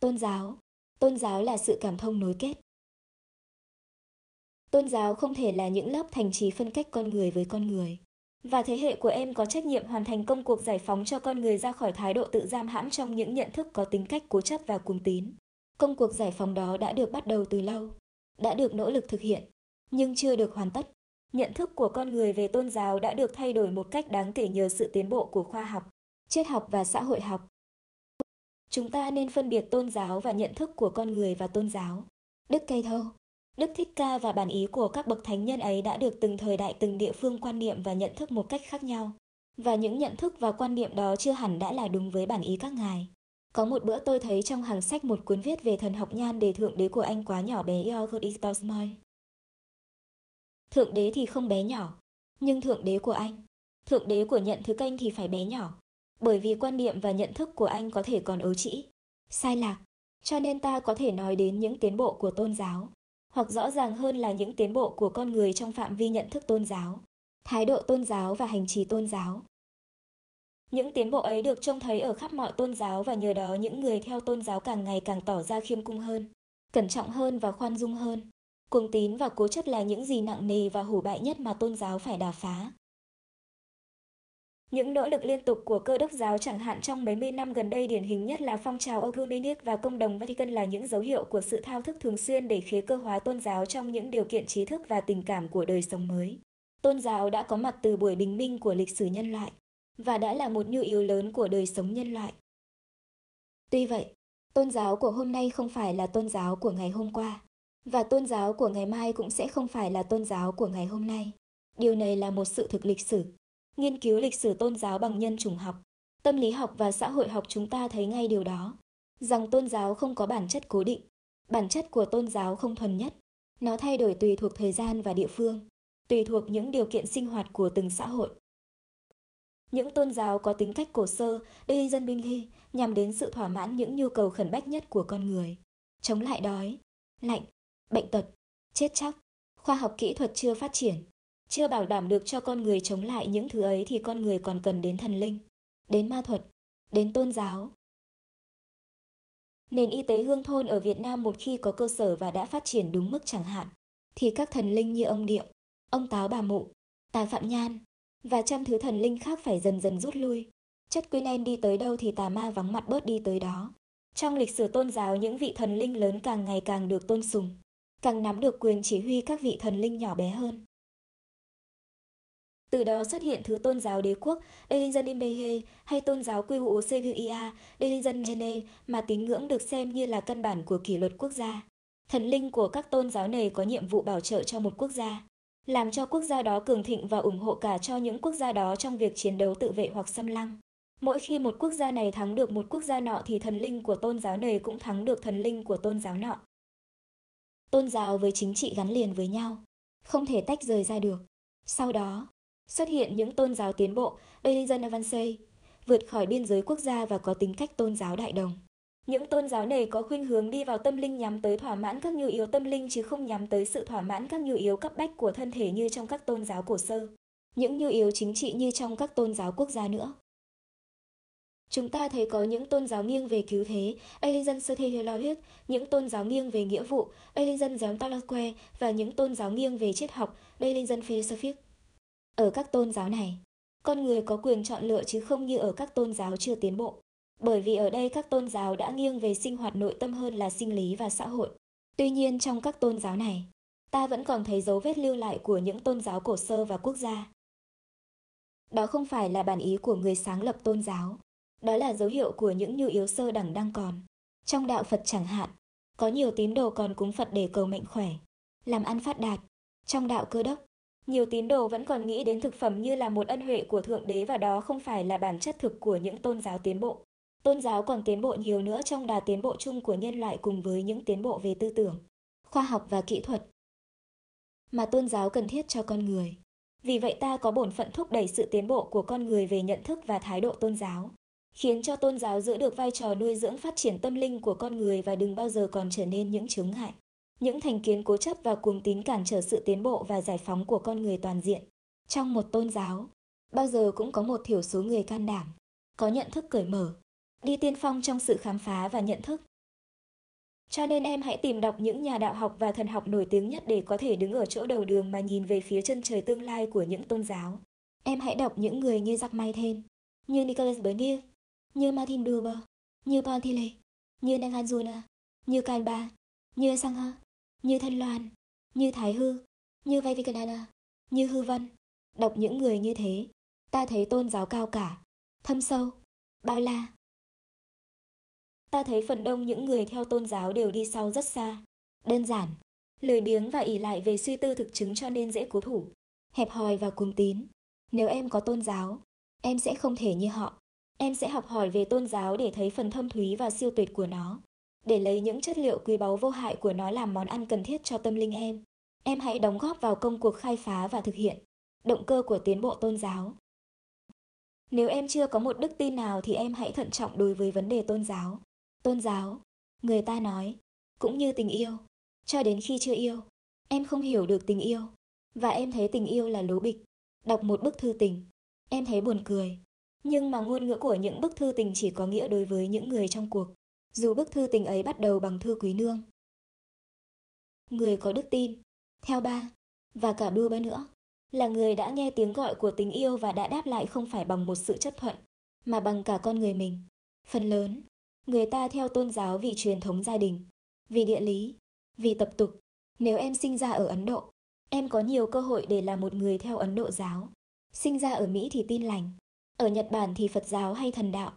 Tôn giáo Tôn giáo là sự cảm thông nối kết. Tôn giáo không thể là những lớp thành trì phân cách con người với con người. Và thế hệ của em có trách nhiệm hoàn thành công cuộc giải phóng cho con người ra khỏi thái độ tự giam hãm trong những nhận thức có tính cách cố chấp và cuồng tín. Công cuộc giải phóng đó đã được bắt đầu từ lâu, đã được nỗ lực thực hiện, nhưng chưa được hoàn tất. Nhận thức của con người về tôn giáo đã được thay đổi một cách đáng kể nhờ sự tiến bộ của khoa học, triết học và xã hội học. Chúng ta nên phân biệt tôn giáo và nhận thức của con người và tôn giáo. Đức Cây Thâu Đức Thích Ca và bản ý của các bậc thánh nhân ấy đã được từng thời đại từng địa phương quan niệm và nhận thức một cách khác nhau. Và những nhận thức và quan niệm đó chưa hẳn đã là đúng với bản ý các ngài. Có một bữa tôi thấy trong hàng sách một cuốn viết về thần học nhan đề thượng đế của anh quá nhỏ bé Yogurt Thượng đế thì không bé nhỏ, nhưng thượng đế của anh, thượng đế của nhận thứ canh thì phải bé nhỏ, bởi vì quan niệm và nhận thức của anh có thể còn ấu trĩ, sai lạc, cho nên ta có thể nói đến những tiến bộ của tôn giáo, hoặc rõ ràng hơn là những tiến bộ của con người trong phạm vi nhận thức tôn giáo, thái độ tôn giáo và hành trì tôn giáo. Những tiến bộ ấy được trông thấy ở khắp mọi tôn giáo và nhờ đó những người theo tôn giáo càng ngày càng tỏ ra khiêm cung hơn, cẩn trọng hơn và khoan dung hơn. Cuồng tín và cố chấp là những gì nặng nề và hủ bại nhất mà tôn giáo phải đà phá. Những nỗ lực liên tục của cơ đốc giáo chẳng hạn trong mấy mươi năm gần đây điển hình nhất là phong trào Ecumenic và công đồng Vatican là những dấu hiệu của sự thao thức thường xuyên để khế cơ hóa tôn giáo trong những điều kiện trí thức và tình cảm của đời sống mới. Tôn giáo đã có mặt từ buổi bình minh của lịch sử nhân loại và đã là một nhu yếu lớn của đời sống nhân loại. Tuy vậy, tôn giáo của hôm nay không phải là tôn giáo của ngày hôm qua, và tôn giáo của ngày mai cũng sẽ không phải là tôn giáo của ngày hôm nay. Điều này là một sự thực lịch sử nghiên cứu lịch sử tôn giáo bằng nhân chủng học, tâm lý học và xã hội học chúng ta thấy ngay điều đó, rằng tôn giáo không có bản chất cố định, bản chất của tôn giáo không thuần nhất, nó thay đổi tùy thuộc thời gian và địa phương, tùy thuộc những điều kiện sinh hoạt của từng xã hội. Những tôn giáo có tính cách cổ sơ, đây dân binh ly, nhằm đến sự thỏa mãn những nhu cầu khẩn bách nhất của con người. Chống lại đói, lạnh, bệnh tật, chết chóc, khoa học kỹ thuật chưa phát triển, chưa bảo đảm được cho con người chống lại những thứ ấy thì con người còn cần đến thần linh, đến ma thuật, đến tôn giáo. Nền y tế hương thôn ở Việt Nam một khi có cơ sở và đã phát triển đúng mức chẳng hạn, thì các thần linh như ông Điệu, ông Táo bà Mụ, Tà Phạm Nhan và trăm thứ thần linh khác phải dần dần rút lui. Chất Queen đi tới đâu thì tà ma vắng mặt bớt đi tới đó. Trong lịch sử tôn giáo những vị thần linh lớn càng ngày càng được tôn sùng, càng nắm được quyền chỉ huy các vị thần linh nhỏ bé hơn. Từ đó xuất hiện thứ tôn giáo đế quốc Elizan Imbehe hay tôn giáo quy hữu CVIA Elizan Hene mà tín ngưỡng được xem như là căn bản của kỷ luật quốc gia. Thần linh của các tôn giáo này có nhiệm vụ bảo trợ cho một quốc gia, làm cho quốc gia đó cường thịnh và ủng hộ cả cho những quốc gia đó trong việc chiến đấu tự vệ hoặc xâm lăng. Mỗi khi một quốc gia này thắng được một quốc gia nọ thì thần linh của tôn giáo này cũng thắng được thần linh của tôn giáo nọ. Tôn giáo với chính trị gắn liền với nhau, không thể tách rời ra được. Sau đó, Xuất hiện những tôn giáo tiến bộ, religion avance, vượt khỏi biên giới quốc gia và có tính cách tôn giáo đại đồng. Những tôn giáo này có khuynh hướng đi vào tâm linh nhắm tới thỏa mãn các nhu yếu tâm linh chứ không nhắm tới sự thỏa mãn các nhu yếu cấp bách của thân thể như trong các tôn giáo cổ sơ, những nhu yếu chính trị như trong các tôn giáo quốc gia nữa. Chúng ta thấy có những tôn giáo nghiêng về cứu thế, Elizen sơ những tôn giáo nghiêng về nghĩa vụ, Elizen giáo Talaque và những tôn giáo nghiêng về triết học, Elizen philosophic. Ở các tôn giáo này, con người có quyền chọn lựa chứ không như ở các tôn giáo chưa tiến bộ. Bởi vì ở đây các tôn giáo đã nghiêng về sinh hoạt nội tâm hơn là sinh lý và xã hội. Tuy nhiên trong các tôn giáo này, ta vẫn còn thấy dấu vết lưu lại của những tôn giáo cổ sơ và quốc gia. Đó không phải là bản ý của người sáng lập tôn giáo, đó là dấu hiệu của những nhu yếu sơ đẳng đang còn. Trong đạo Phật chẳng hạn, có nhiều tín đồ còn cúng Phật để cầu mệnh khỏe, làm ăn phát đạt. Trong đạo cơ đốc, nhiều tín đồ vẫn còn nghĩ đến thực phẩm như là một ân huệ của Thượng Đế và đó không phải là bản chất thực của những tôn giáo tiến bộ. Tôn giáo còn tiến bộ nhiều nữa trong đà tiến bộ chung của nhân loại cùng với những tiến bộ về tư tưởng, khoa học và kỹ thuật mà tôn giáo cần thiết cho con người. Vì vậy ta có bổn phận thúc đẩy sự tiến bộ của con người về nhận thức và thái độ tôn giáo, khiến cho tôn giáo giữ được vai trò nuôi dưỡng phát triển tâm linh của con người và đừng bao giờ còn trở nên những chướng ngại những thành kiến cố chấp và cuồng tín cản trở sự tiến bộ và giải phóng của con người toàn diện. Trong một tôn giáo, bao giờ cũng có một thiểu số người can đảm, có nhận thức cởi mở, đi tiên phong trong sự khám phá và nhận thức. Cho nên em hãy tìm đọc những nhà đạo học và thần học nổi tiếng nhất để có thể đứng ở chỗ đầu đường mà nhìn về phía chân trời tương lai của những tôn giáo. Em hãy đọc những người như Jack Mayten, như Nicholas Bernier, như Martin Buber, như Paul thiele như Nagarjuna, như Kalba, như Sangha, như Thân Loan, như Thái Hư, như Vivekananda, như Hư văn Đọc những người như thế, ta thấy tôn giáo cao cả, thâm sâu, bao la. Ta thấy phần đông những người theo tôn giáo đều đi sau rất xa, đơn giản, lười biếng và ỉ lại về suy tư thực chứng cho nên dễ cố thủ, hẹp hòi và cuồng tín. Nếu em có tôn giáo, em sẽ không thể như họ. Em sẽ học hỏi về tôn giáo để thấy phần thâm thúy và siêu tuyệt của nó, để lấy những chất liệu quý báu vô hại của nó làm món ăn cần thiết cho tâm linh em. Em hãy đóng góp vào công cuộc khai phá và thực hiện động cơ của tiến bộ tôn giáo. Nếu em chưa có một đức tin nào thì em hãy thận trọng đối với vấn đề tôn giáo. Tôn giáo, người ta nói, cũng như tình yêu, cho đến khi chưa yêu, em không hiểu được tình yêu, và em thấy tình yêu là lố bịch. Đọc một bức thư tình, em thấy buồn cười, nhưng mà ngôn ngữ của những bức thư tình chỉ có nghĩa đối với những người trong cuộc, dù bức thư tình ấy bắt đầu bằng thư quý nương. Người có đức tin, theo ba, và cả đua ba nữa, là người đã nghe tiếng gọi của tình yêu và đã đáp lại không phải bằng một sự chấp thuận, mà bằng cả con người mình. Phần lớn, người ta theo tôn giáo vì truyền thống gia đình, vì địa lý, vì tập tục. Nếu em sinh ra ở Ấn Độ, em có nhiều cơ hội để là một người theo Ấn Độ giáo. Sinh ra ở Mỹ thì tin lành, ở Nhật Bản thì Phật giáo hay thần đạo.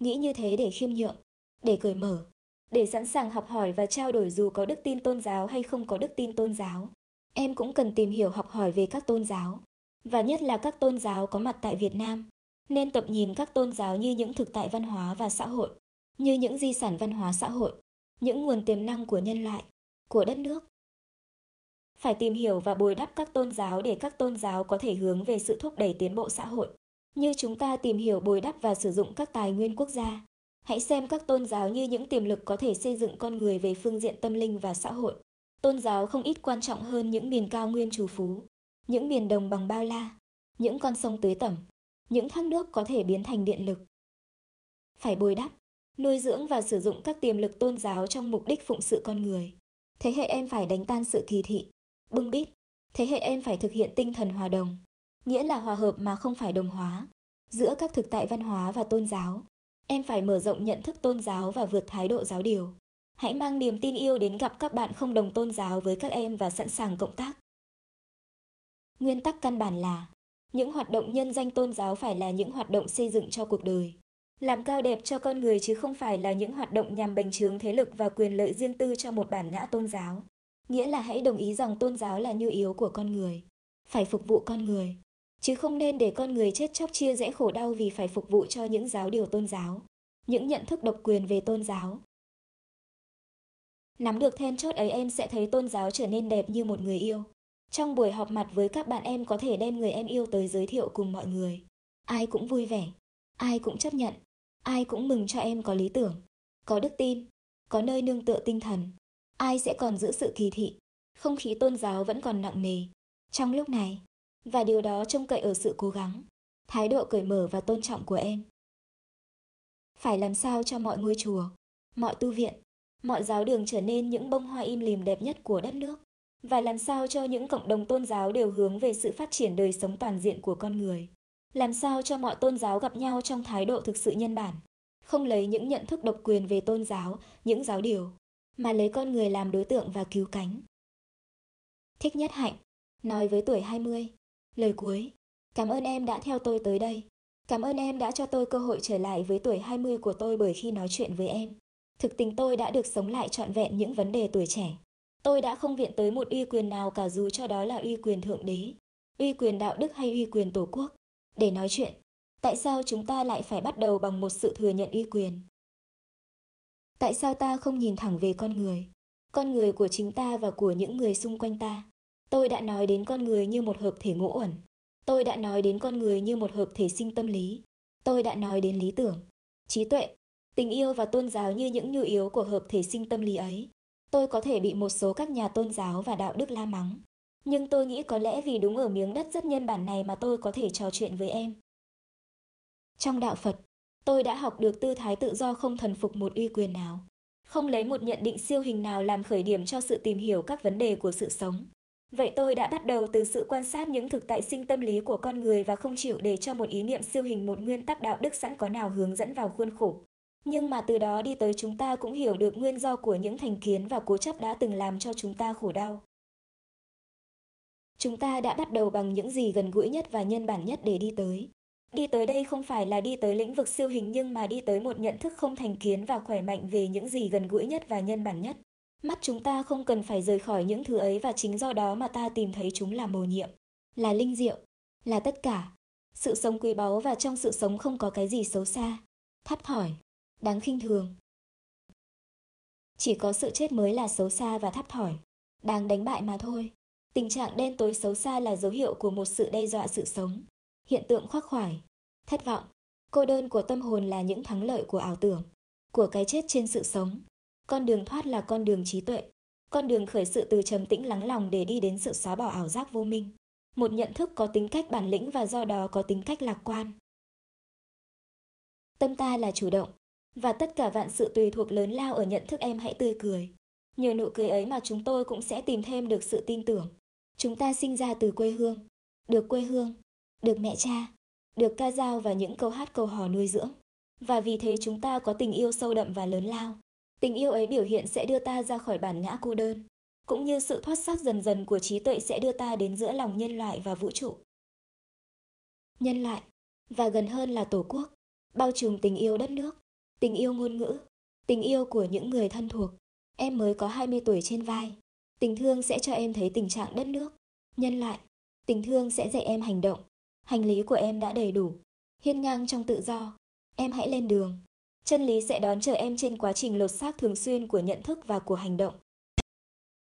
Nghĩ như thế để khiêm nhượng, để cởi mở, để sẵn sàng học hỏi và trao đổi dù có đức tin tôn giáo hay không có đức tin tôn giáo. Em cũng cần tìm hiểu học hỏi về các tôn giáo, và nhất là các tôn giáo có mặt tại Việt Nam. Nên tập nhìn các tôn giáo như những thực tại văn hóa và xã hội, như những di sản văn hóa xã hội, những nguồn tiềm năng của nhân loại, của đất nước. Phải tìm hiểu và bồi đắp các tôn giáo để các tôn giáo có thể hướng về sự thúc đẩy tiến bộ xã hội, như chúng ta tìm hiểu bồi đắp và sử dụng các tài nguyên quốc gia. Hãy xem các tôn giáo như những tiềm lực có thể xây dựng con người về phương diện tâm linh và xã hội. Tôn giáo không ít quan trọng hơn những miền cao nguyên trù phú, những miền đồng bằng bao la, những con sông tưới tẩm, những thác nước có thể biến thành điện lực. Phải bồi đắp, nuôi dưỡng và sử dụng các tiềm lực tôn giáo trong mục đích phụng sự con người. Thế hệ em phải đánh tan sự kỳ thị, bưng bít. Thế hệ em phải thực hiện tinh thần hòa đồng, nghĩa là hòa hợp mà không phải đồng hóa, giữa các thực tại văn hóa và tôn giáo. Em phải mở rộng nhận thức tôn giáo và vượt thái độ giáo điều. Hãy mang niềm tin yêu đến gặp các bạn không đồng tôn giáo với các em và sẵn sàng cộng tác. Nguyên tắc căn bản là những hoạt động nhân danh tôn giáo phải là những hoạt động xây dựng cho cuộc đời, làm cao đẹp cho con người chứ không phải là những hoạt động nhằm bành trướng thế lực và quyền lợi riêng tư cho một bản ngã tôn giáo. Nghĩa là hãy đồng ý rằng tôn giáo là nhu yếu của con người, phải phục vụ con người, chứ không nên để con người chết chóc chia rẽ khổ đau vì phải phục vụ cho những giáo điều tôn giáo, những nhận thức độc quyền về tôn giáo, Nắm được then chốt ấy em sẽ thấy tôn giáo trở nên đẹp như một người yêu. Trong buổi họp mặt với các bạn em có thể đem người em yêu tới giới thiệu cùng mọi người. Ai cũng vui vẻ, ai cũng chấp nhận, ai cũng mừng cho em có lý tưởng, có đức tin, có nơi nương tựa tinh thần. Ai sẽ còn giữ sự kỳ thị, không khí tôn giáo vẫn còn nặng nề. Trong lúc này, và điều đó trông cậy ở sự cố gắng, thái độ cởi mở và tôn trọng của em. Phải làm sao cho mọi ngôi chùa, mọi tu viện, mọi giáo đường trở nên những bông hoa im lìm đẹp nhất của đất nước và làm sao cho những cộng đồng tôn giáo đều hướng về sự phát triển đời sống toàn diện của con người. Làm sao cho mọi tôn giáo gặp nhau trong thái độ thực sự nhân bản, không lấy những nhận thức độc quyền về tôn giáo, những giáo điều, mà lấy con người làm đối tượng và cứu cánh. Thích nhất hạnh, nói với tuổi 20, lời cuối, cảm ơn em đã theo tôi tới đây. Cảm ơn em đã cho tôi cơ hội trở lại với tuổi 20 của tôi bởi khi nói chuyện với em. Thực tình tôi đã được sống lại trọn vẹn những vấn đề tuổi trẻ. Tôi đã không viện tới một uy quyền nào cả dù cho đó là uy quyền thượng đế, uy quyền đạo đức hay uy quyền tổ quốc. Để nói chuyện, tại sao chúng ta lại phải bắt đầu bằng một sự thừa nhận uy quyền? Tại sao ta không nhìn thẳng về con người, con người của chính ta và của những người xung quanh ta? Tôi đã nói đến con người như một hợp thể ngũ uẩn. Tôi đã nói đến con người như một hợp thể sinh tâm lý. Tôi đã nói đến lý tưởng, trí tuệ, tình yêu và tôn giáo như những nhu yếu của hợp thể sinh tâm lý ấy. Tôi có thể bị một số các nhà tôn giáo và đạo đức la mắng. Nhưng tôi nghĩ có lẽ vì đúng ở miếng đất rất nhân bản này mà tôi có thể trò chuyện với em. Trong đạo Phật, tôi đã học được tư thái tự do không thần phục một uy quyền nào. không lấy một nhận định siêu hình nào làm khởi điểm cho sự tìm hiểu các vấn đề của sự sống. Vậy tôi đã bắt đầu từ sự quan sát những thực tại sinh tâm lý của con người và không chịu để cho một ý niệm siêu hình một nguyên tắc đạo đức sẵn có nào hướng dẫn vào khuôn khổ. Nhưng mà từ đó đi tới chúng ta cũng hiểu được nguyên do của những thành kiến và cố chấp đã từng làm cho chúng ta khổ đau. Chúng ta đã bắt đầu bằng những gì gần gũi nhất và nhân bản nhất để đi tới. Đi tới đây không phải là đi tới lĩnh vực siêu hình nhưng mà đi tới một nhận thức không thành kiến và khỏe mạnh về những gì gần gũi nhất và nhân bản nhất. Mắt chúng ta không cần phải rời khỏi những thứ ấy và chính do đó mà ta tìm thấy chúng là mầu nhiệm, là linh diệu, là tất cả. Sự sống quý báu và trong sự sống không có cái gì xấu xa, thấp thỏi, đáng khinh thường. Chỉ có sự chết mới là xấu xa và thấp thỏi, đáng đánh bại mà thôi. Tình trạng đen tối xấu xa là dấu hiệu của một sự đe dọa sự sống, hiện tượng khoác khoải, thất vọng, cô đơn của tâm hồn là những thắng lợi của ảo tưởng, của cái chết trên sự sống. Con đường thoát là con đường trí tuệ, con đường khởi sự từ trầm tĩnh lắng lòng để đi đến sự xóa bỏ ảo giác vô minh. Một nhận thức có tính cách bản lĩnh và do đó có tính cách lạc quan. Tâm ta là chủ động, và tất cả vạn sự tùy thuộc lớn lao ở nhận thức em hãy tươi cười. Nhờ nụ cười ấy mà chúng tôi cũng sẽ tìm thêm được sự tin tưởng. Chúng ta sinh ra từ quê hương, được quê hương, được mẹ cha, được ca dao và những câu hát câu hò nuôi dưỡng. Và vì thế chúng ta có tình yêu sâu đậm và lớn lao. Tình yêu ấy biểu hiện sẽ đưa ta ra khỏi bản ngã cô đơn, cũng như sự thoát xác dần dần của trí tuệ sẽ đưa ta đến giữa lòng nhân loại và vũ trụ. Nhân loại, và gần hơn là Tổ quốc, bao trùm tình yêu đất nước, tình yêu ngôn ngữ, tình yêu của những người thân thuộc. Em mới có 20 tuổi trên vai. Tình thương sẽ cho em thấy tình trạng đất nước, nhân loại. Tình thương sẽ dạy em hành động. Hành lý của em đã đầy đủ. Hiên ngang trong tự do. Em hãy lên đường. Chân lý sẽ đón chờ em trên quá trình lột xác thường xuyên của nhận thức và của hành động.